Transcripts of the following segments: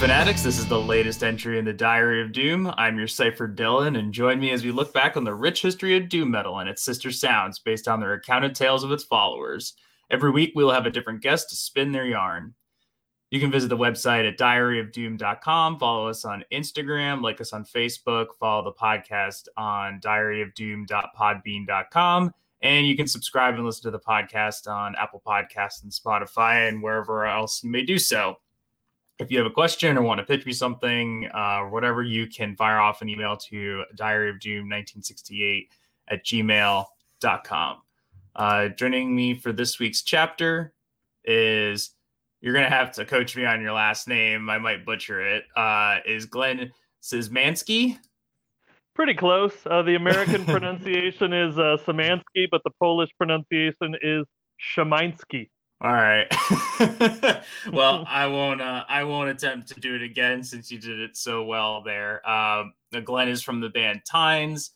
Fanatics. This is the latest entry in the Diary of Doom. I'm your cipher Dylan, and join me as we look back on the rich history of doom metal and its sister sounds based on the recounted tales of its followers. Every week, we'll have a different guest to spin their yarn. You can visit the website at diaryofdoom.com, follow us on Instagram, like us on Facebook, follow the podcast on diaryofdoom.podbean.com, and you can subscribe and listen to the podcast on Apple Podcasts and Spotify and wherever else you may do so. If you have a question or want to pitch me something uh, whatever, you can fire off an email to diary of doom 1968 at gmail.com. Uh, joining me for this week's chapter is you're gonna have to coach me on your last name. I might butcher it. Uh, is Glenn Szymanski? Pretty close. Uh, the American pronunciation is uh, Szymanski, but the Polish pronunciation is Szymański. All right. well, I won't. Uh, I won't attempt to do it again since you did it so well there. Um, Glenn is from the band Tines,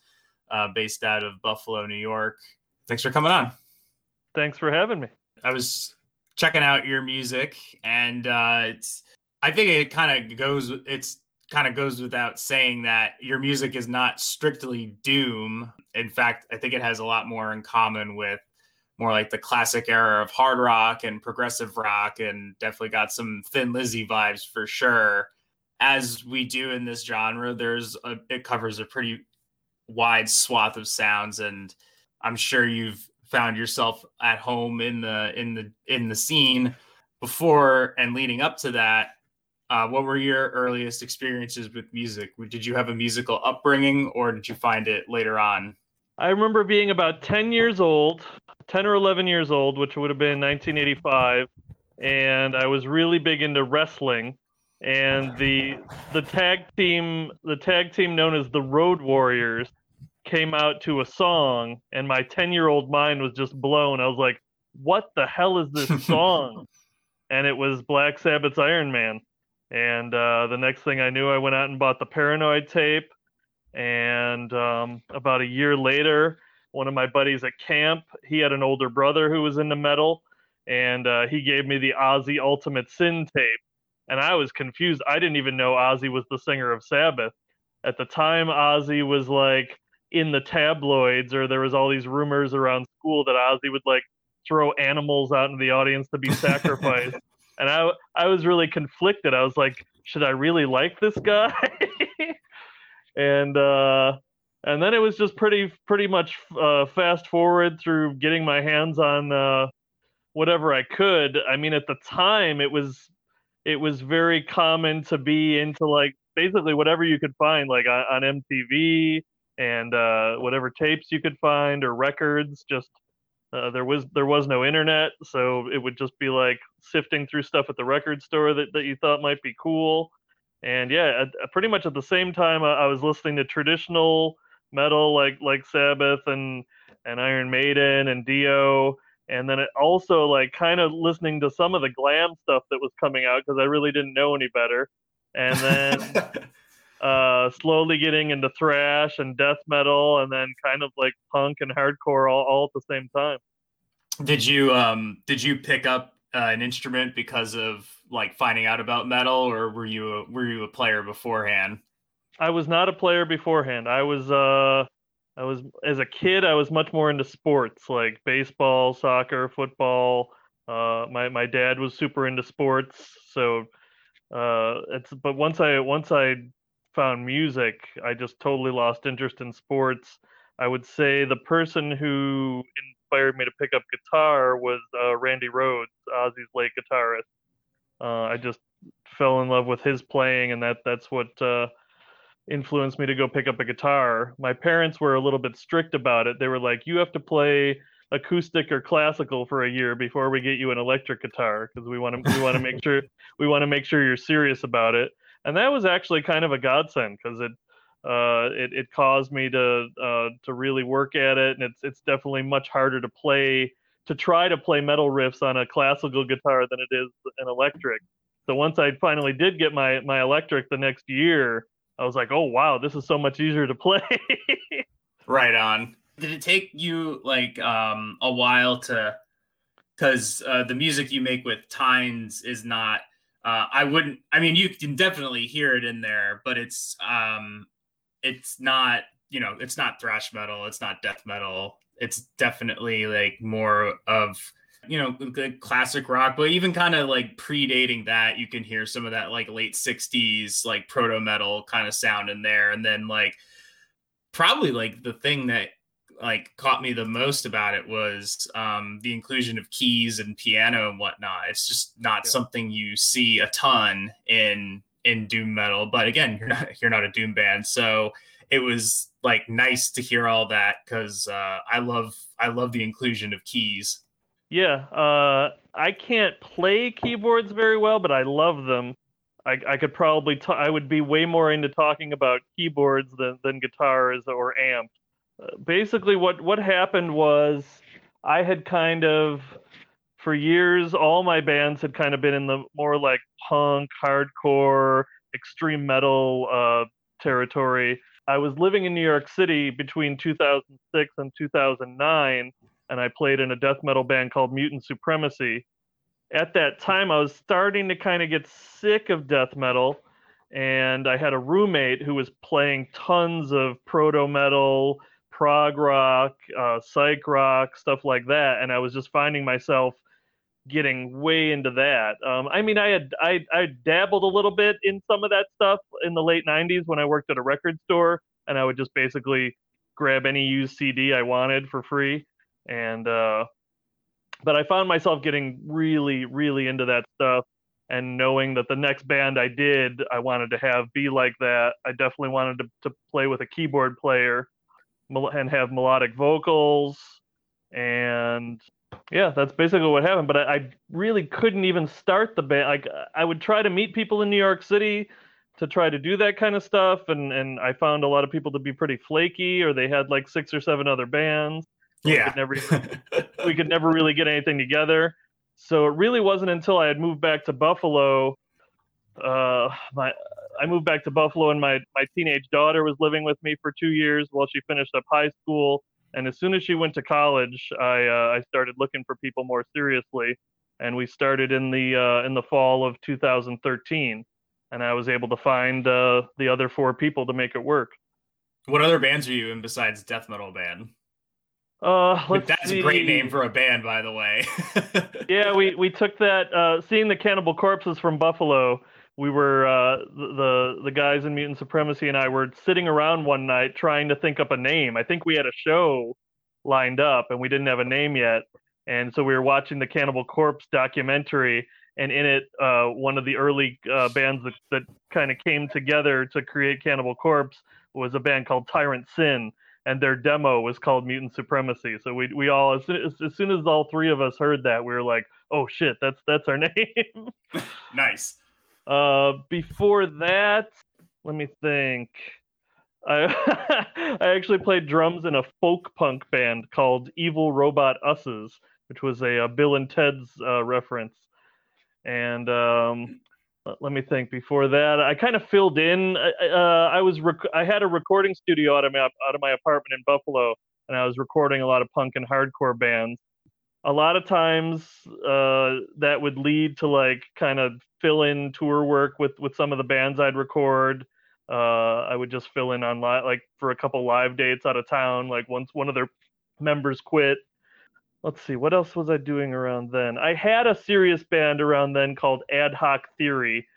uh, based out of Buffalo, New York. Thanks for coming on. Thanks for having me. I was checking out your music, and uh, it's. I think it kind of goes. It's kind of goes without saying that your music is not strictly doom. In fact, I think it has a lot more in common with more like the classic era of hard rock and progressive rock, and definitely got some Thin Lizzy vibes for sure. As we do in this genre, there's a it covers a pretty wide swath of sounds, and I'm sure you've found yourself at home in the in the in the scene before and leading up to that. Uh, what were your earliest experiences with music? Did you have a musical upbringing, or did you find it later on? I remember being about 10 years old, 10 or 11 years old, which would have been 1985, and I was really big into wrestling. And the the tag team, the tag team known as the Road Warriors, came out to a song, and my 10 year old mind was just blown. I was like, "What the hell is this song?" and it was Black Sabbath's Iron Man. And uh, the next thing I knew, I went out and bought the Paranoid tape. And um, about a year later, one of my buddies at camp, he had an older brother who was into metal, and uh, he gave me the Ozzy Ultimate Sin tape. And I was confused. I didn't even know Ozzy was the singer of Sabbath. At the time, Ozzy was like in the tabloids, or there was all these rumors around school that Ozzy would like throw animals out into the audience to be sacrificed. and I, I was really conflicted. I was like, should I really like this guy? and uh, and then it was just pretty pretty much uh, fast forward through getting my hands on uh, whatever I could. I mean, at the time, it was it was very common to be into like basically whatever you could find, like on, on MTV and uh, whatever tapes you could find or records. Just uh, there was there was no internet, so it would just be like sifting through stuff at the record store that, that you thought might be cool. And yeah, at, pretty much at the same time, I, I was listening to traditional metal like like Sabbath and and Iron Maiden and Dio, and then it also like kind of listening to some of the glam stuff that was coming out because I really didn't know any better, and then uh, slowly getting into thrash and death metal, and then kind of like punk and hardcore all, all at the same time. Did you um did you pick up uh, an instrument because of like finding out about metal, or were you a, were you a player beforehand? I was not a player beforehand. I was uh I was as a kid I was much more into sports like baseball, soccer, football. Uh my my dad was super into sports, so uh it's but once I once I found music, I just totally lost interest in sports. I would say the person who inspired me to pick up guitar was uh, Randy Rhoads, Ozzy's late guitarist. Uh, I just fell in love with his playing, and that that's what uh, influenced me to go pick up a guitar. My parents were a little bit strict about it. They were like, "You have to play acoustic or classical for a year before we get you an electric guitar because we want to we want to make sure we want to make sure you're serious about it." And that was actually kind of a godsend because it uh, it, it caused me to uh, to really work at it, and it's it's definitely much harder to play to try to play metal riffs on a classical guitar than it is an electric. So once I finally did get my my electric the next year, I was like, oh wow, this is so much easier to play. right on. Did it take you like um, a while to? Because uh, the music you make with Tines is not Uh, I wouldn't. I mean, you can definitely hear it in there, but it's um, it's not. You know, it's not thrash metal. It's not death metal. It's definitely like more of you know the classic rock, but even kind of like predating that, you can hear some of that like late '60s like proto metal kind of sound in there, and then like probably like the thing that like caught me the most about it was um, the inclusion of keys and piano and whatnot. It's just not yeah. something you see a ton in in doom metal. But again, you're not you're not a doom band, so it was like nice to hear all that because uh, I love I love the inclusion of keys. Yeah, uh, I can't play keyboards very well, but I love them. I, I could probably t- I would be way more into talking about keyboards than, than guitars or amps basically what what happened was I had kind of for years all my bands had kind of been in the more like punk, hardcore, extreme metal uh, territory. I was living in New York City between 2006 and 2009, and I played in a death metal band called Mutant Supremacy. At that time, I was starting to kind of get sick of death metal, and I had a roommate who was playing tons of proto metal, prog rock, uh, psych rock, stuff like that, and I was just finding myself getting way into that. Um, I mean, I had I, I dabbled a little bit in some of that stuff in the late '90s when I worked at a record store, and I would just basically grab any used CD I wanted for free, and uh, but I found myself getting really, really into that stuff. And knowing that the next band I did, I wanted to have be like that. I definitely wanted to, to play with a keyboard player and have melodic vocals and yeah that's basically what happened but I, I, really couldn't even start the band like i would try to meet people in new york city to try to do that kind of stuff and and i found a lot of people to be pretty flaky or they had like six or seven other bands yeah we could never, we could never really get anything together so it really wasn't until i had moved back to buffalo uh my I moved back to Buffalo, and my my teenage daughter was living with me for two years while she finished up high school. And as soon as she went to college, I uh, I started looking for people more seriously, and we started in the uh, in the fall of 2013, and I was able to find uh, the other four people to make it work. What other bands are you in besides death metal band? Uh, that's see. a great name for a band, by the way. yeah, we we took that. Uh, seeing the Cannibal Corpses from Buffalo, we were uh, the the guys in Mutant Supremacy and I were sitting around one night trying to think up a name. I think we had a show lined up and we didn't have a name yet, and so we were watching the Cannibal Corpse documentary. And in it, uh, one of the early uh, bands that, that kind of came together to create Cannibal Corpse was a band called Tirant Sin, and their demo was called Mutant Supremacy. So we we all as soon as, as soon as all three of us heard that, we were like, "Oh shit, that's that's our name." nice. Uh, before that, let me think. I I actually played drums in a folk punk band called Evil Robot Usses, which was a, a Bill and Ted's uh, reference. And um, let me think. Before that, I kind of filled in. Uh, I was rec- I had a recording studio out of my out of my apartment in Buffalo, and I was recording a lot of punk and hardcore bands. A lot of times, uh, that would lead to like kind of fill in tour work with with some of the bands I'd record. Uh, I would just fill in on li- like for a couple live dates out of town. Like once one of their members quit, let's see what else was i doing around then? I had a serious band around then called ad hoc theory.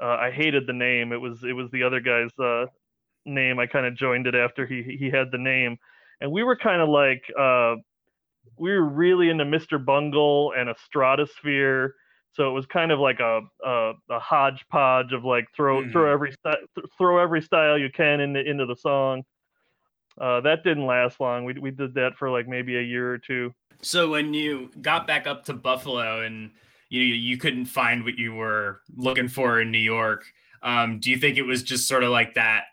Uh, i hated the name. It was it was the other guy's uh, name. I kind of joined it after he he had the name. And we were kind of like uh, we were really into mr bungle and a stratosphere. So it was kind of like a a, a hodgepodge of like throw mm-hmm. throw every th- throw every style you can into into the song. Uh, that didn't last long. We we did that for like maybe a year or two. So when you got back up to Buffalo and you you couldn't find what you were looking for in New York, um, do you think it was just sort of like that?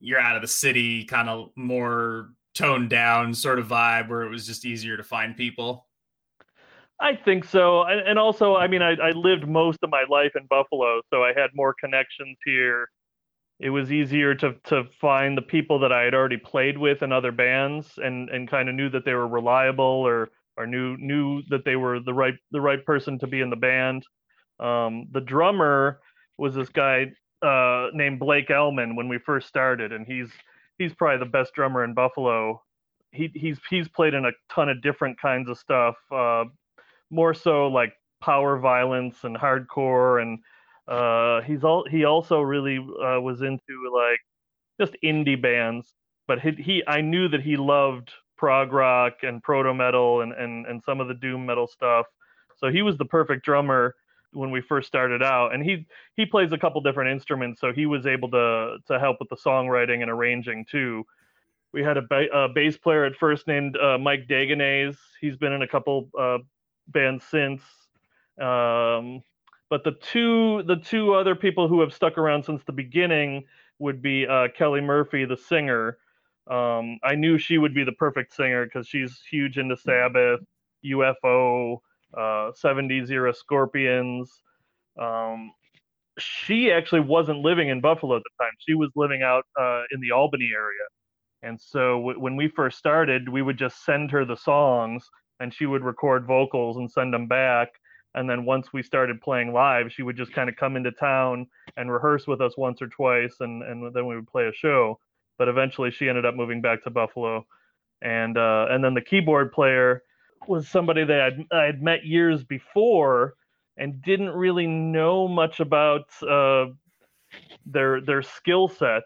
You're out of the city, kind of more toned down sort of vibe, where it was just easier to find people. I think so, and, also, I mean, I, I lived most of my life in Buffalo, so I had more connections here it was easier to to find the people that I had already played with in other bands and and kind of knew that they were reliable or or knew knew that they were the right the right person to be in the band. Um, the drummer was this guy uh, named Blake Elman when we first started, and he's he's probably the best drummer in Buffalo. He he's he's played in a ton of different kinds of stuff, uh, more so like power violence and hardcore, and uh, he's all he also really uh, was into like just indie bands. But he, he I knew that he loved prog rock and proto metal and, and and some of the doom metal stuff. So he was the perfect drummer when we first started out and he he plays a couple different instruments so he was able to to help with the songwriting and arranging too we had a, ba- a bass player at first named uh, mike daganese he's been in a couple uh, bands since um, but the two the two other people who have stuck around since the beginning would be uh, kelly murphy the singer um, i knew she would be the perfect singer because she's huge into sabbath ufo uh, 70s era Scorpions. Um, she actually wasn't living in Buffalo at the time. She was living out uh, in the Albany area. And so w- when we first started, we would just send her the songs and she would record vocals and send them back. And then once we started playing live, she would just kind of come into town and rehearse with us once or twice, and, and then we would play a show. But eventually, she ended up moving back to Buffalo, and uh, and then the keyboard player was somebody that I'd, I'd met years before and didn't really know much about uh, their their skill set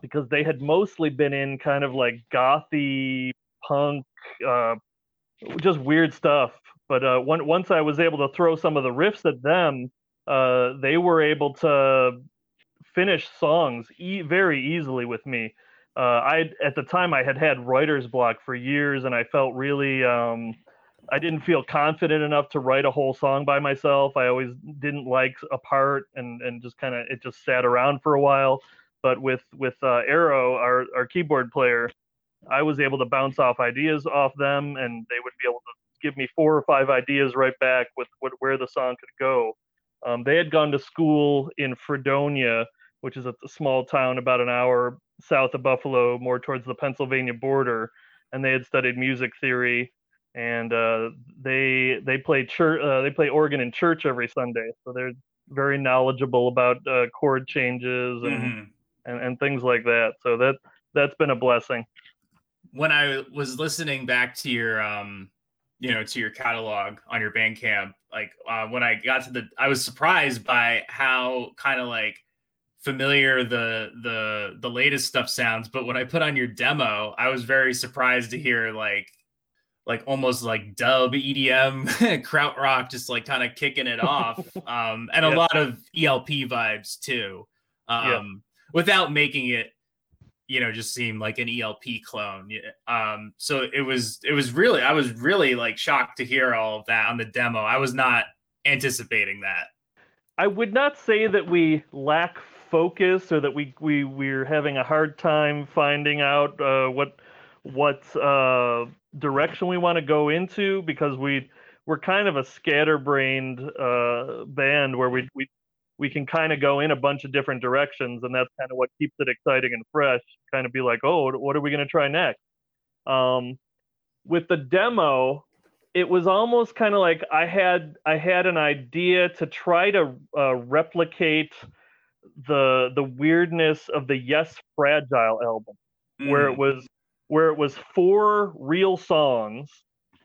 because they had mostly been in kind of like gothy punk, uh, just weird stuff. But uh, once I was able to throw some of the riffs at them, uh, they were able to finish songs e- very easily with me uh, I at the time I had had writer's block for years, and I felt really um, I didn't feel confident enough to write a whole song by myself. I always didn't like a part, and and just kind of it just sat around for a while. But with with uh, Arrow, our our keyboard player, I was able to bounce off ideas off them, and they would be able give me four or five ideas right back with what, where the song could go. Um, they had gone to school in Fredonia, which is a small town about an hour south of Buffalo, more towards the Pennsylvania border, and they had studied music theory. And uh, they they play church uh, they play organ in church every Sunday, so they're very knowledgeable about uh, chord changes and, mm-hmm. and and things like that. So that that's been a blessing. When I was listening back to your um you know to your catalog on your Bandcamp, like uh, when I got to the, I was surprised by how kind of like familiar the the the latest stuff sounds but when i put on your demo i was very surprised to hear like like almost like dub edm krautrock just like kind of kicking it off um and a lot of elp vibes too um without making it you know just seem like an elp clone. Um so it was it was really i was really like shocked to hear all of that on the demo. I was not anticipating that. I would not say that we lack focus or that we we we're having a hard time finding out uh, what what uh, direction we want to go into because we we're kind of a scatterbrained uh, band where we we we can kind of go in a bunch of different directions and that's kind of what keeps it exciting and fresh kind of be like oh what are we going to try next um, with the demo it was almost kind of like i had i had an idea to try to uh, replicate the the weirdness of the Yes Fragile album, mm. where it mm. was where it was four real songs,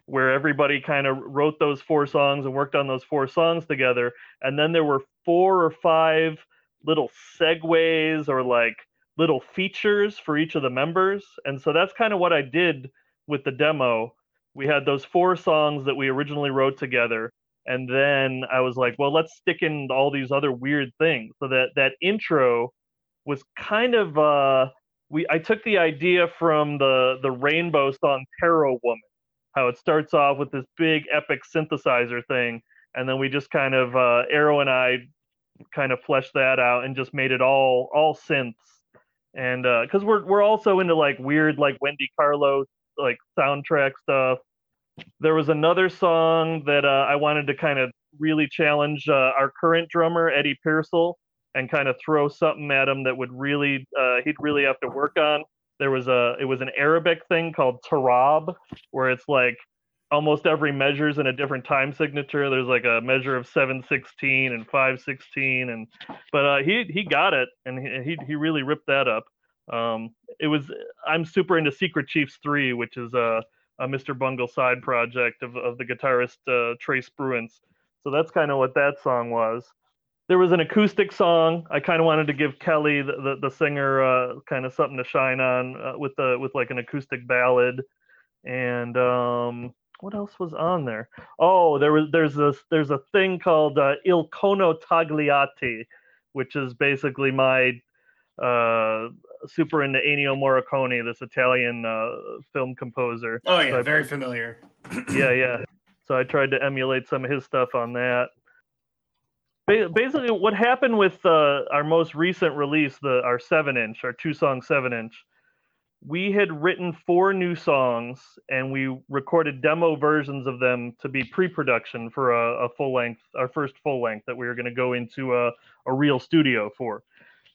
where everybody kind of wrote those four songs and worked on those four songs together, and then there were four or five little segues or like little features for each of the members, and so that's kind of what I did with the demo. We had those four songs that we originally wrote together, and then I was like, well, let's stick in all these other weird things. So that that intro was kind of uh, we I took the idea from the the Rainbow song Tarot Woman, how it starts off with this big epic synthesizer thing, and then we just kind of uh, Arrow and I kind of fleshed that out and just made it all all synths. And because uh, we're we're also into like weird like Wendy Carlos like soundtrack stuff there was another song that uh, I wanted to kind of really challenge uh, our current drummer Eddie Pearsall and kind of throw something at him that would really uh, he'd really have to work on. There was a it was an Arabic thing called tarab where it's like almost every measures in a different time signature. There's like a measure of 716 and 516 and but uh, he he got it and he he really ripped that up. Um, it was I'm super into Secret Chiefs 3, which is a, a Mr. Bungle side project of, of the guitarist uh, Trey Spruance. So that's kind of what that song was. There was an acoustic song. I kind of wanted to give Kelly, the, the, the singer, uh, kind of something to shine on uh, with the with like an acoustic ballad. And um, what else was on there? Oh, there was there's this there's a thing called uh, Il Cono Tagliati, which is basically my uh, super into Ennio Morricone, this Italian uh, film composer. Oh yeah, so very familiar. yeah, yeah. So I tried to emulate some of his stuff on that. Ba- basically, what happened with uh, our most recent release, the our seven inch, our two song seven inch, we had written four new songs and we recorded demo versions of them to be pre-production for a, a full length, our first full length that we were going to go into a, a real studio for.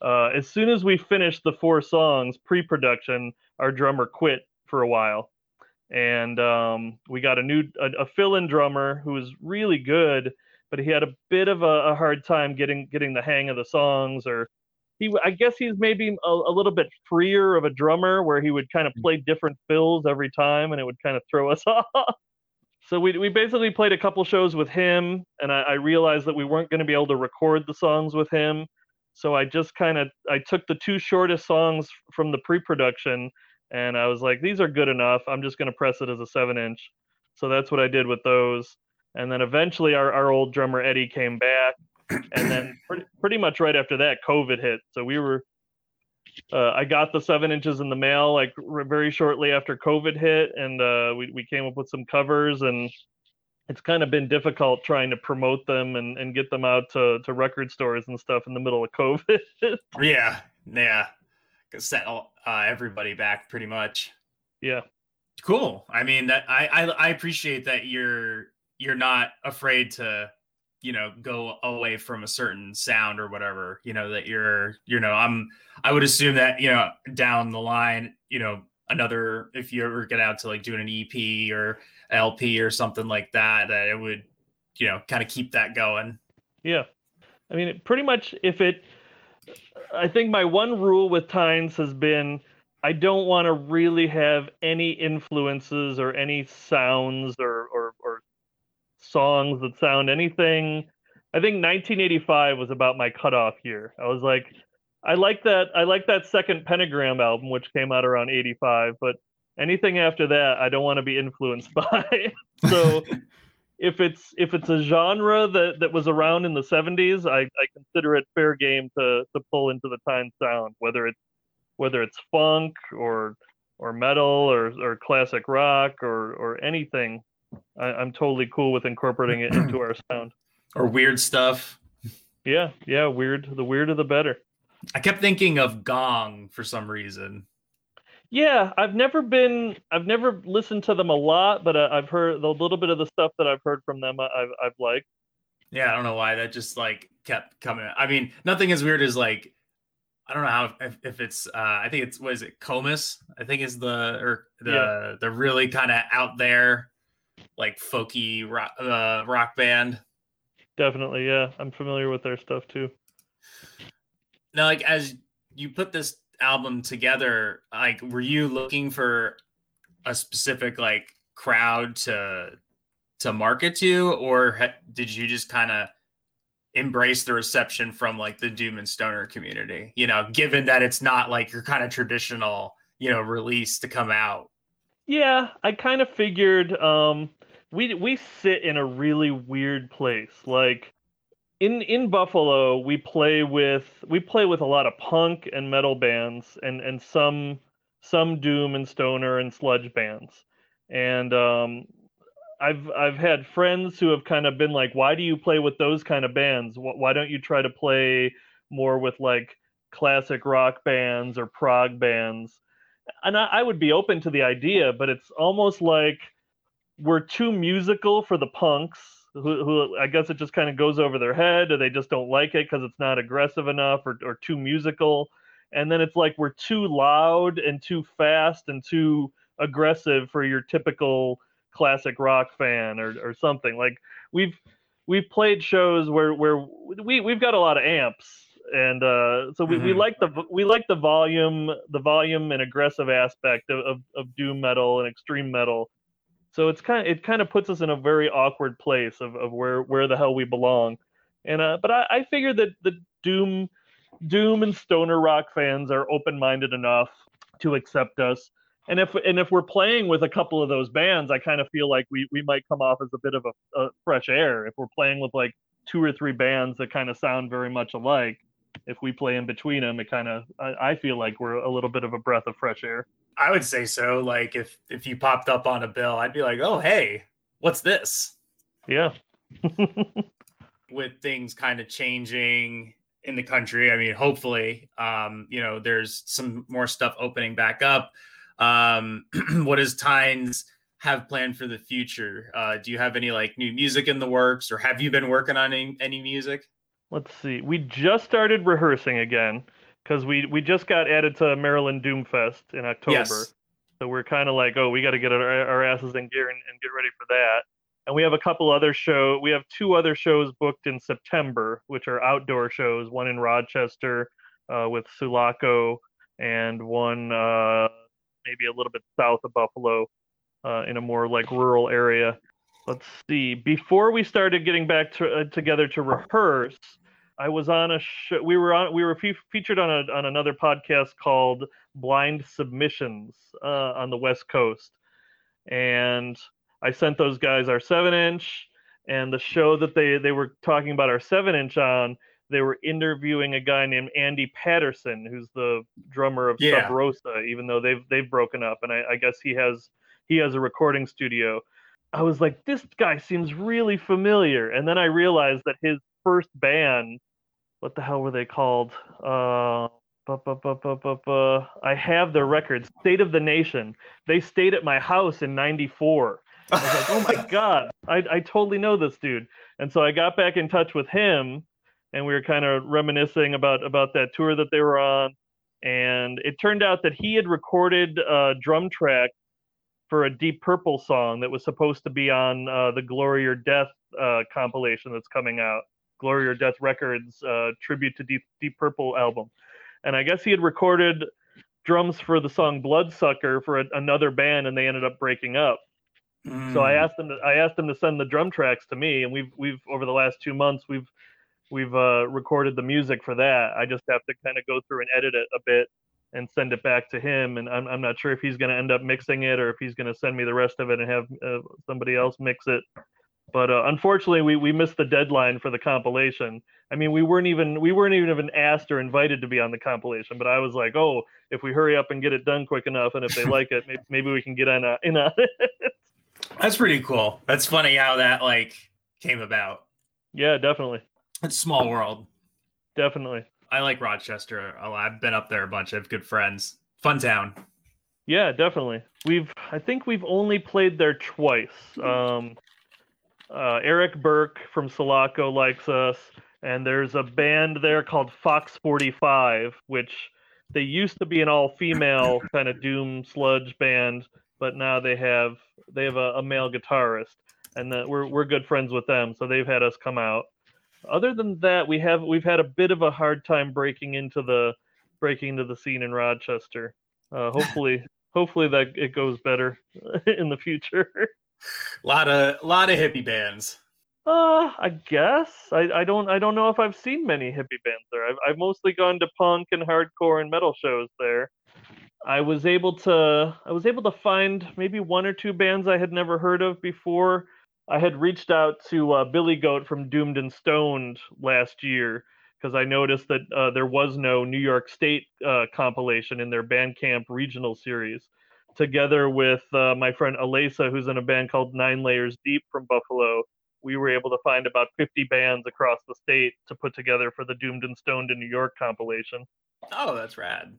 Uh, as soon as we finished the four songs pre-production, our drummer quit for a while, and um, we got a new a, a, fill-in drummer who was really good, but he had a bit of a, a, hard time getting getting the hang of the songs, or he I guess he's maybe a, a little bit freer of a drummer where he would kind of mm. play different fills every time, and it would kind of throw us off. So we, we basically played a couple shows with him, and I, I realized that we weren't going to be able to record the songs with him. So I just kind of I took the two shortest songs from the pre-production and I was like, these are good enough. I'm just going to press it as a seven inch. So that's what I did with those. And then eventually our, our old drummer Eddie came back. And then pretty, pretty much right after that, COVID hit. So we were, uh, I got the seven inches in the mail like very shortly after COVID hit. And uh, we, we came up with some covers and it's kind of been difficult trying to promote them and, and get them out to, to record stores and stuff in the middle of COVID. yeah, yeah, set all, uh, everybody back pretty much. Yeah, cool. I mean, that I, I I appreciate that you're you're not afraid to you know go away from a certain sound or whatever. You know that you're you know I'm I would assume that you know down the line you know another if you ever get out to like doing an EP or LP or something like that, that it would, you know, kind of keep that going. Yeah. I mean, pretty much if it, I think my one rule with Tines has been I don't want to really have any influences or any sounds or, or, or songs that sound anything. I think 1985 was about my cutoff year. I was like, I like that. I like that second Pentagram album, which came out around '85. But anything after that, I don't want to be influenced by. so, if it's if it's a genre that that was around in the '70s, I, I consider it fair game to to pull into the Tines sound, whether it's whether it's funk or or metal or or classic rock or or anything. I, I'm totally cool with incorporating it into our sound. Or weird stuff. Yeah, yeah, weird. The weirder the better. I kept thinking of Gong for some reason. Yeah, I've never been. I've never listened to them a lot, but uh, I've heard the little bit of the stuff that I've heard from them. I've I've liked. Yeah, I don't know why that just like kept coming. I mean, nothing as weird as like I don't know how if, if it's uh I think it's what is it Comus I think is the or the yeah. the really kind of out there like folky rock uh, rock band. Definitely, yeah, I'm familiar with their stuff too. Now like as you put this album together like were you looking for a specific like crowd to to market to? Or did you just kind of embrace the reception from like the doom and stoner community? You know given that it's not like your kind of traditional you know release to come out yeah i kind of figured um we we sit in a really weird place like in in Buffalo, we play with we play with a lot of punk and metal bands, and and some some doom and stoner and sludge bands. And um, I've I've had friends who have kind of been like, "Why do you play with those kind of bands? Why don't you try to play more with like classic rock bands or prog bands?" And I, I would be open to the idea, but it's almost like we're too musical for the punks who, who I guess it just kind of goes over their head, or they just don't like it because it's not aggressive enough or, or too musical. And then it's like we're too loud and too fast and too aggressive for your typical classic rock fan or or something. Like we've we've played shows where where we we've got a lot of amps and uh, so we, mm-hmm. we like the we like the volume the volume and aggressive aspect of, of, of doom metal and extreme metal so it's kind of it kind of puts us in a very awkward place of, of where where the hell we belong and uh, but I, I figure that the doom doom and stoner rock fans are open minded enough to accept us and if and if we're playing with a couple of those bands, I kind of feel like we we might come off as a bit of a, a fresh air. If we're playing with like two or three bands that kind of sound very much alike, if we play in between them, it kind of I, I, feel like we're a little bit of a breath of fresh air. I would say so. Like if if you popped up on a bill, I'd be like, oh hey, what's this? Yeah. With things kind of changing in the country, I mean, hopefully, um, you know, there's some more stuff opening back up um, what does Tines have planned for the future? Uh, do you have any like new music in the works, or have you been working on any, any music? Let's see. We just started rehearsing again because we we just got added to Maryland Doomfest in October. Yes. So we're kind of like, oh, we got to get our, our, asses in gear and, and, get ready for that. And we have a couple other show. We have two other shows booked in September, which are outdoor shows. One in Rochester uh, with Sulaco, and one uh, maybe a little bit south of Buffalo, uh, in a more like rural area. Let's see. Before we started getting back to, uh, together to rehearse, I was on a show. We were on. We were fe- featured on a on another podcast called Blind Submissions uh, on the West Coast, and I sent those guys our seven inch, and the show that they they were talking about our seven inch on they were interviewing a guy named Andy Patterson, who's the drummer of yeah. Sub Rosa, even though they've they've broken up, and I, I, guess he has he has a recording studio. I was like, this guy seems really familiar, and then I realized that his first band, what the hell were they called? Uh, bu- bu- bu- I have their records. State of the Nation. They stayed at my house in '94. I was like, oh my god, I, I totally know this dude. And so I got back in touch with him and we were kind of reminiscing about about that tour that they were on. And it turned out that he had recorded a drum track for a Deep Purple song that was supposed to be on uh, the Glory or Death uh, compilation that's coming out, Glory or Death Records uh, tribute to Deep Deep Purple album. And I guess he had recorded drums for the song Bloodsucker for a, another band, and they ended up breaking up. Mm. So I mm. asked him to, I asked him to send the drum tracks to me, and we've we've over the last two months we've we've uh, recorded the music for that. I just have to kind of go through and edit it a bit and send it back to him. And I'm, I'm not sure if he's going to end up mixing it or if he's going to send me the rest of it and have uh, somebody else mix it. But uh, unfortunately, we, we missed the deadline for the compilation. I mean, we weren't even we weren't even asked or invited to be on the compilation. But I was like, oh, if we hurry up and get it done quick enough, and if they like it, maybe, maybe we can get on a, in on it. That's pretty cool. That's funny how that like came about. Yeah, definitely. It's small world. Definitely. I like Rochester a lot. I've been up there a bunch. I have good friends. Fun town. Yeah, definitely. We've I think we've only played there twice. Um, uh, Eric Burke from Sulaco likes us, and there's a band there called Fox 45, which they used to be an all-female kind of doom sludge band, but now they have they have a, a male guitarist, and the, we're we're good friends with them, so they've had us come out other than that, we have we've had a bit of a hard time breaking into the breaking into the scene in Rochester. Uh, hopefully, hopefully that it goes better in the future. A lot of a lot of hippie bands. Uh, I guess I, I don't I don't know if I've seen many hippie bands there. I've I've mostly gone to punk and hardcore and metal shows there. I was able to I was able to find maybe one or two bands I had never heard of before I had reached out to uh, Billy Goat from Doomed and Stoned last year because I noticed that uh, there was no New York State uh, compilation in their Bandcamp regional series. Together with uh, my friend Alesa, who's in a band called Nine Layers Deep from Buffalo, we were able to find about 50 bands across the state to put together for the Doomed and Stoned in New York compilation. Oh, that's rad.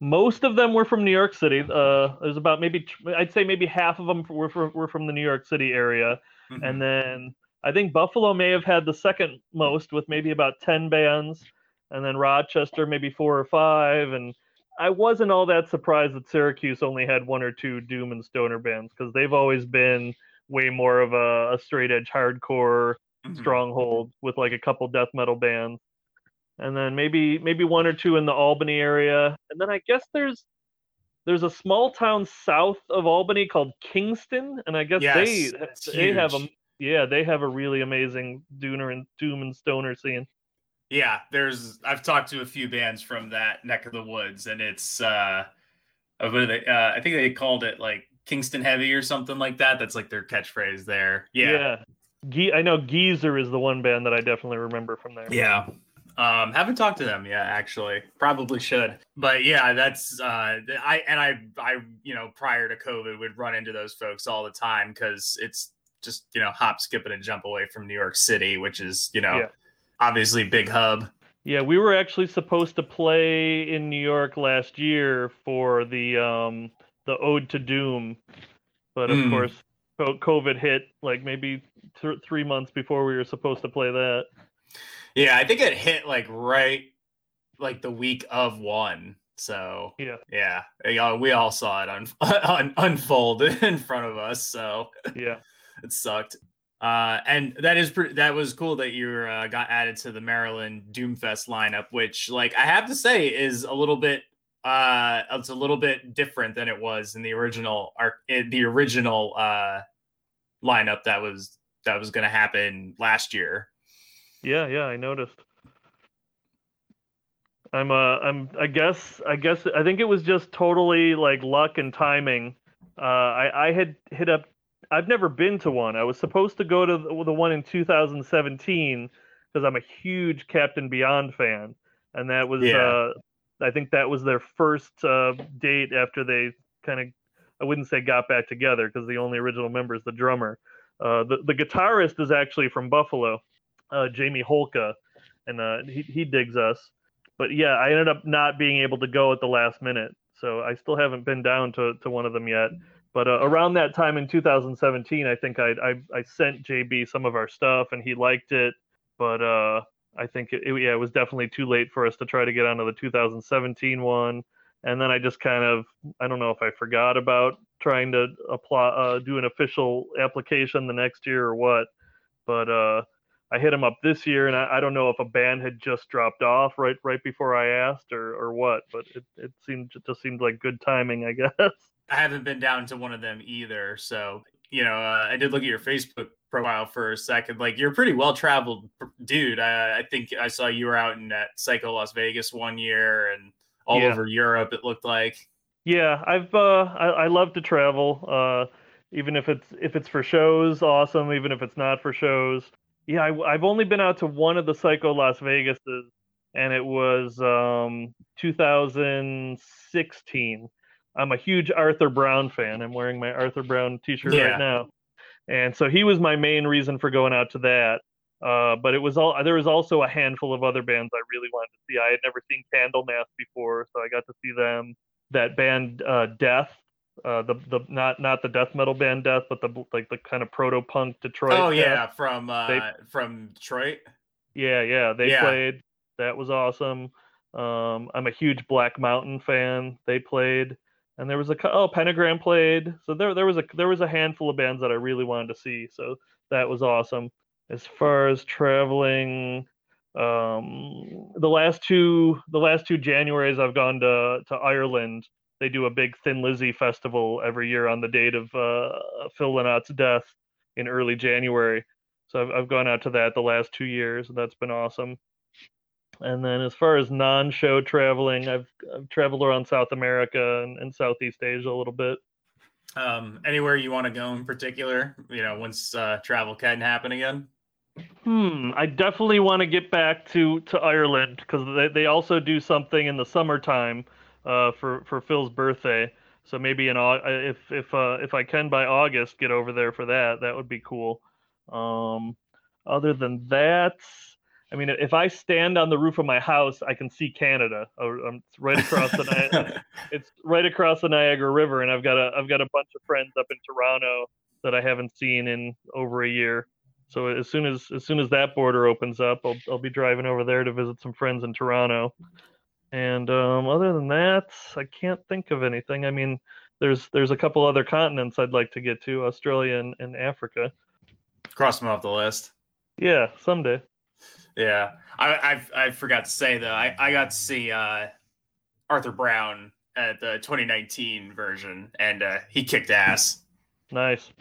Most of them were from New York City. Uh, there's about maybe I'd say maybe half of them were from, were from the New York City area, mm-hmm. and then I think Buffalo may have had the second most with maybe about ten bands, and then Rochester maybe four or five, and I wasn't all that surprised that Syracuse only had one or two doom and stoner bands because they've always been way more of a, a straight edge hardcore Mhm. stronghold with like a couple death metal bands, and then maybe maybe one or two in the Albany area, and then I guess there's there's a small town south of Albany called Kingston, and I guess Yes, they they have a yeah they have a really amazing dooner and doom and stoner scene. Yeah, there's I've talked to a few bands from that neck of the woods, and it's uh, uh, what are they? Uh, I think they called it like Kingston Heavy or something like that. That's like their catchphrase there. Yeah, Ge- I know Geezer is the one band that I definitely remember from there. yeah. Um, haven't talked to them yet, actually. Probably should. But yeah, that's uh, I and I I you know prior to COVID would run into those folks all the time because it's just you know hop, skip, and jump away from New York City, which is you know Yeah. obviously big hub. Yeah, we were actually supposed to play in New York last year for the um the Ode to Doom, but of Mm. course co- COVID hit like maybe th- three months before we were supposed to play that. Yeah, I think it hit like right like the week of one. So Yeah. yeah, we all saw it un- un- unfold in front of us. So Yeah, it sucked. Uh, and that is pretty. That was cool that you uh, got added to the Maryland Doomfest lineup, which, like, I have to say, is a little bit. Uh, it's a little bit different than it was in the original arc. The original uh lineup that was that was going to happen last year. Yeah, yeah. I noticed. I'm uh I'm I guess I guess I think it was just totally like luck and timing. Uh, I I had hit up. I've never been to one. I was supposed to go to the, the one in 2017 because I'm a huge Captain Beyond fan, and that was Yeah. uh I think that was their first uh, date after they kind of I wouldn't say got back together because the only original member is the drummer. Uh, the the guitarist is actually from Buffalo, uh, Jamie Holka, and uh, he he digs us. But yeah, I ended up not being able to go at the last minute, so I still haven't been down to, to one of them yet. But uh, around that time in 2017, I think I, I I sent JB some of our stuff, and he liked it. But uh, I think it, it- yeah, it was definitely too late for us to try to get onto the 2017 one. And then I just kind of I don't know if I forgot about trying to apply uh, do an official application the next year or what. But uh, I hit him up this year, and I, I don't know if a band had just dropped off right right before I asked or, or what. But it, it seemed it just seemed like good timing, I guess. I haven't been down to one of them either. So, you know, uh, I did look at your Facebook profile for a second. Like, you're a pretty well traveled dude. I, I think I saw you were out in that Psycho Las Vegas one year and all Yeah. over Europe, it looked like. Yeah, I've uh, I, I love to travel. Uh, even if it's if it's for shows, awesome. Even if it's not for shows, yeah. I, I've only been out to one of the Psycho Las Vegases, and it was um 2016. I'm a huge Arthur Brown fan. I'm wearing my Arthur Brown T-shirt Yeah. right now, and so he was my main reason for going out to that. Uh, but it was all there was also a handful of other bands I really wanted to see. I had never seen Candlemass before, so I got to see them that band uh, Death, uh, the the not not the death metal band Death, but the like the kind of proto punk Detroit. oh, Death. yeah. From uh, They- from Detroit. yeah, yeah. They Yeah. played. That was awesome. Um, I'm a huge Black Mountain fan. They played, and there was a oh Pentagram played. So there there was a there was a handful of bands that I really wanted to see. So that was awesome. As far as traveling, um, the last two the last two Januaries I've gone to to Ireland. They do a big Thin Lizzy festival every year on the date of uh, Phil Lynott's death in early January. So I've, I've gone out to that the last two years, and that's been awesome. And then as far as non-show traveling, I've, I've traveled around South America and, and Southeast Asia a little bit. Um, anywhere you want to go in particular, you know, once uh, travel can happen again. Hmm. I definitely want to get back to to Ireland because they, they also do something in the summertime uh, for for Phil's birthday. So maybe in Au- if if uh, if I can by August get over there for that, that would be cool. Um, other than that, I mean, if I stand on the roof of my house, I can see Canada. Uh, It's right across the Ni- it's right across the Niagara River, and I've got a I've got a bunch of friends up in Toronto that I haven't seen in over a year. So as soon as as soon as that border opens up, I'll I'll be driving over there to visit some friends in Toronto. And um, other than that, I can't think of anything. I mean, there's there's a couple other continents I'd like to get to, Australia and, and Africa. Cross them off the list. Yeah, someday. Yeah, I I, I forgot to say though, I, I got to see uh, Arthur Brown at the 2019 version, and uh, he kicked ass. Nice.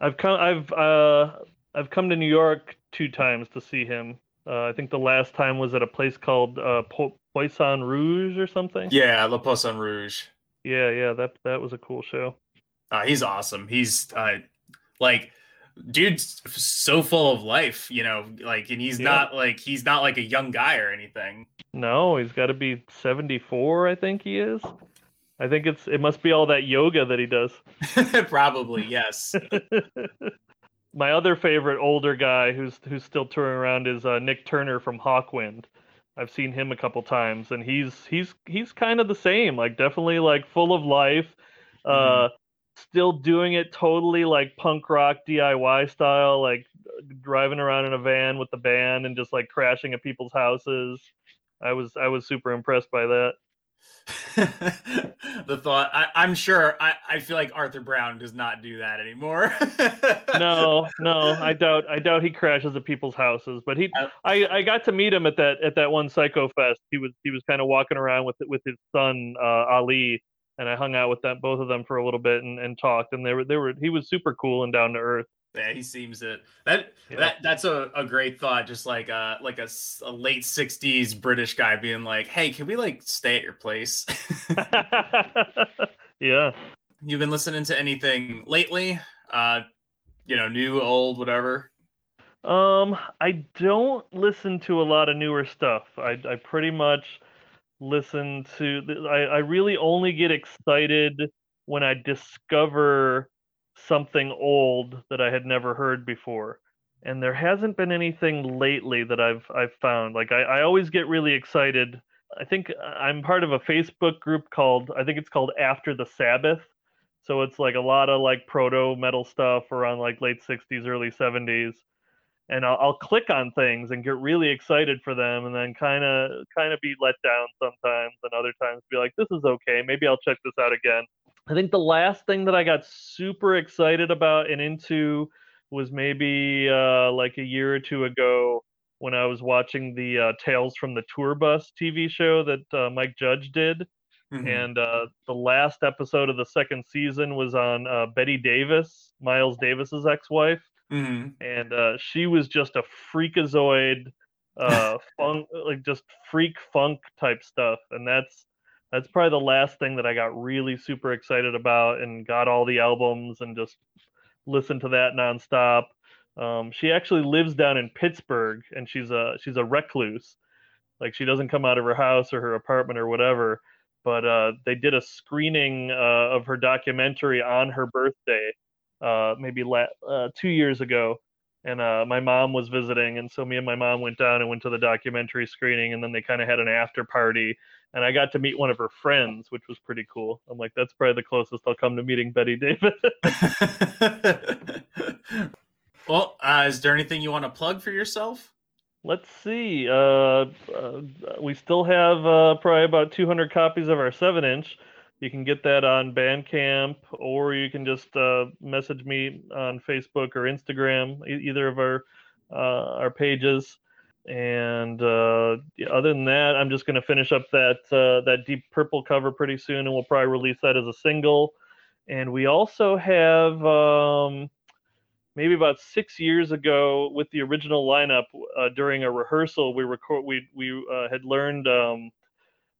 I've come I've uh I've come to New York two times to see him. Uh, I think the last time was at a place called uh, po- Poisson Rouge or something. Yeah, Le Poisson Rouge. Yeah, yeah, that that was a cool show. Uh, he's awesome. He's uh, like, dude's so full of life, you know, like, and he's yeah. not like he's not like a young guy or anything. No, he's got to be seventy four. I think he is. I think it's it must be all that yoga that he does. Probably, yes. My other favorite older guy who's who's still touring around is uh, Nik Turner from Hawkwind. I've seen him a couple times, and he's he's he's kind of the same. Like definitely like full of life. Uh, mm-hmm. Still doing it totally like punk rock DIY style, like driving around in a van with the band and just like crashing at people's houses. I was I was super impressed by that. the thought I, am sure I, I feel like Arthur Brown does not do that anymore. no, no, I doubt I doubt he crashes at people's houses. But he I, I got to meet him at that at that one Psycho Fest. He was he was kind of walking around with with his son uh, Ali, and I hung out with them both of them for a little bit and, and talked. And they were they were he was super cool and down to earth. Yeah, he seems it. That yeah. that that's a, a great thought. Just like a like a, a late '60s British guy being like, "Hey, can we like stay at your place?" yeah. You've been listening to anything lately? Uh, you know, new, old, whatever. Um, I don't listen to a lot of newer stuff. I I pretty much listen to. I I really only get excited when I discover something old that I had never heard before. And there hasn't been anything lately that I've I've found. Like I, I always get really excited. I think I'm part of a Facebook group called I think it's called After the Sabbath. So it's like a lot of like proto metal stuff around like late 60s, early 70s. And I'll, I'll click on things and get really excited for them, and then kind of kind of be let down sometimes, and other times be like, "This is okay. Maybe I'll check this out again." I think the last thing that I got super excited about and into was maybe uh, like a year or two ago when I was watching the uh, Tales from the Tour Bus TV show that uh, Mike Judge did. Mm-hmm. And uh, the last episode of the second season was on uh, Betty Davis, Miles Davis's ex-wife, mm-hmm. and uh, she was just a freakazoid, funk, like just freak funk type stuff, and that's that's probably the last thing that I got really super excited about and got all the albums and just listened to that nonstop. Um, she actually lives down in Pittsburgh and she's a she's a recluse. Like she doesn't come out of her house or her apartment or whatever. But uh, they did a screening uh, of her documentary on her birthday, uh, maybe la- uh, two years ago, and uh, my mom was visiting, and so me and my mom went down and went to the documentary screening, and then they kind of had an after party, and I got to meet one of her friends, which was pretty cool. I'm like, that's probably the closest I'll come to meeting Betty Davis. well, uh, is there anything you want to plug for yourself? Let's see. Uh, uh, we still have uh, probably about 200 copies of our seven inch. You can get that on Bandcamp, or you can just uh, message me on Facebook or Instagram, e- either of our uh, our pages. And uh, other than that, I'm just going to finish up that uh, that Deep Purple cover pretty soon, and we'll probably release that as a single. And we also have um, maybe about six years ago with the original lineup uh, during a rehearsal, we record we we uh, had learned um,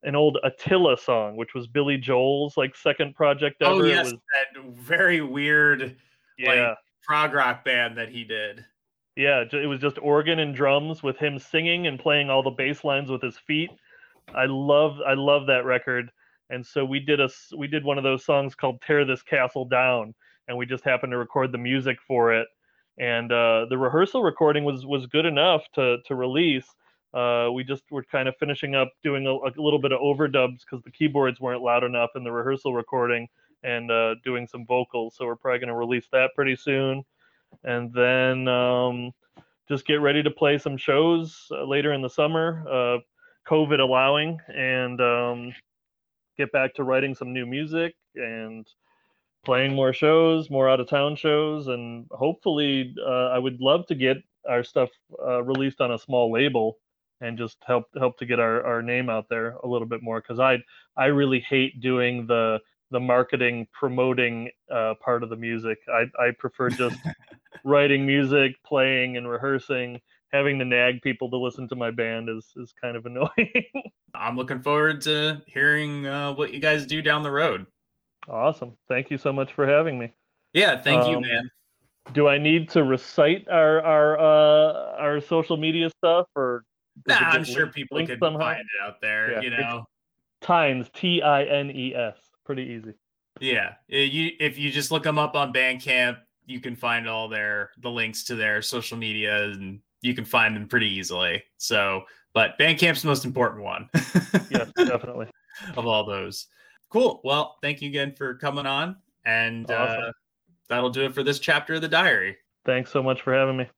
an old Attila song, which was Billy Joel's like second project oh, ever. Oh yes, was, that very weird yeah. like prog rock band that he did. Yeah, it was just organ and drums with him singing and playing all the bass lines with his feet. I love I love that record. And so we did a we did one of those songs called "Tear This Castle Down," and we just happened to record the music for it. And uh, the rehearsal recording was was good enough to to release. Uh, we just were kind of finishing up doing a, a little bit of overdubs because the keyboards weren't loud enough in the rehearsal recording, and uh, doing some vocals. So we're probably going to release that pretty soon and then um, just get ready to play some shows uh, later in the summer. Uh, COVID allowing, and um, get back to writing some new music and playing more shows, more out of town shows, and hopefully, uh, I would love to get our stuff uh, released on a small label and just help help to get our, our name out there a little bit more because I I really hate doing the the marketing promoting uh, part of the music. I I prefer just writing music, playing and rehearsing. Having to nag people to listen to my band is is kind of annoying. I'm looking forward to hearing uh, what you guys do down the road. Awesome. Thank you so much for having me. Yeah, thank um, you, man. Do I need to recite our our uh, our social media stuff or Nah, I'm sure people can somehow? find it out there. Yeah, you know, Tines T I N E S, pretty easy. Yeah, you if you just look them up on Bandcamp, you can find all their the links to their social media, and you can find them pretty easily. So, but Bandcamp's the most important one. yes, definitely. of all those, cool. Well, thank you again for coming on, and uh, awesome. uh, that'll do it for this chapter of the diary. Thanks so much for having me.